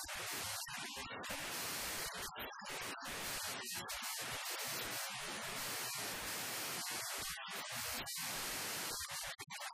I'm sorry.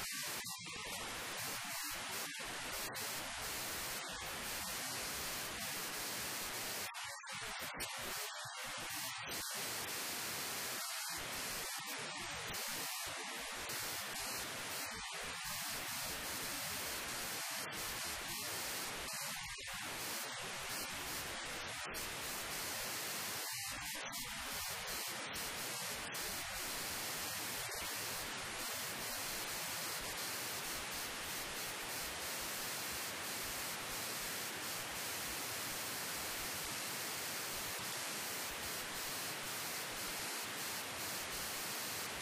for a bridge